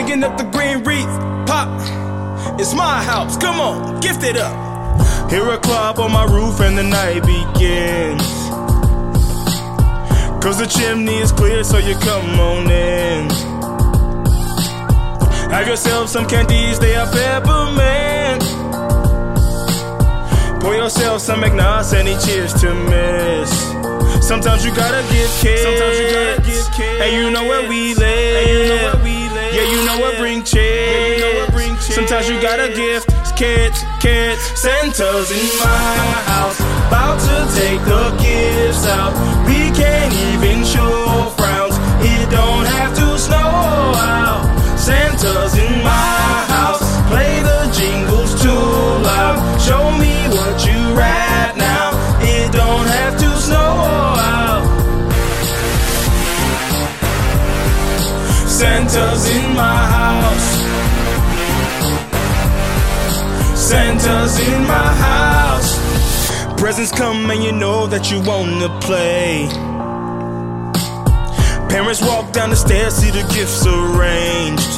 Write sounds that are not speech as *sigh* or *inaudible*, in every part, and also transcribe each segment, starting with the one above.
Hanging up the green wreath, pop. It's my house, come on, gift it up. Hear a club on my roof and the night begins. Cause the chimney is clear, so you come on in. Have yourself some candies, they are peppermint. Pour yourself some eggnog, any cheers to miss. Sometimes you gotta give kids. Sometimes you gotta give kids. And you know where we live. And you know where we live. Yeah, you know what bring cheers. Yeah, you know what bring cheers. Sometimes you gotta give kids, kids. Santa's in my house, Santa's in my house. Santa's in my house. Presents come and you know that you wanna play. Parents walk down the stairs, see the gifts arranged.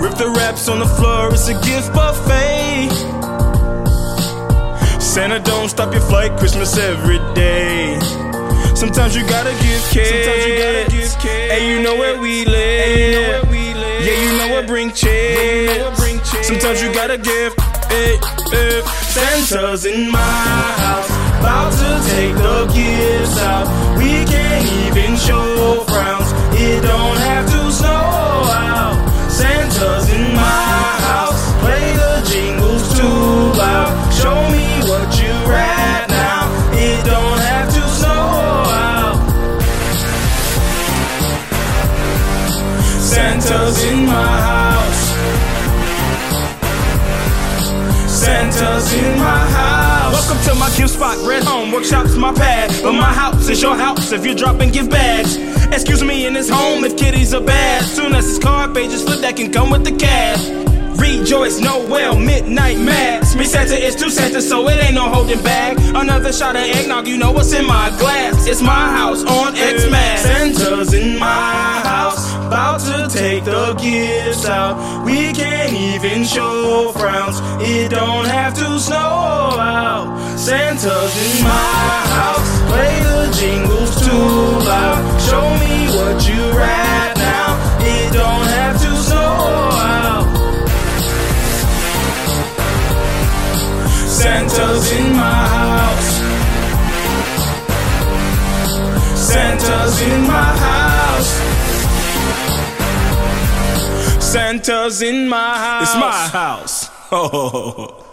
Rip the wraps on the floor, it's a gift buffet. Santa, don't stop your flight, Christmas every day. Sometimes you gotta give kids. Sometimes you gotta give kids. And you know where we live. And you know where we live. Yeah, you know what bring cheers. Yeah, you know what bring cheers. Sometimes you gotta give. Hey, hey. Santa's in my house, about to take the gifts out. We can't even show To spot, Red Home Workshop's my pad. But my house is your house if you're dropping gift bags. Excuse me in his home if kitties are bad. Soon as his card pages flip, that can come with the cash. Rejoice, Noel, midnight mass. Me Santa is two Santa, so it ain't no holding back. Another shot of eggnog, you know what's in my glass. It's my house on Xmas. Santa's in my house, about to take the gifts out. We can't even show frowns. It don't have to snow out. Santa's in my house, play the jingles too loud. Show me what you rap now. It don't have to snow out. Santa's in my house. Santa's in my house. Santa's in my house. It's my house. *laughs* Oh.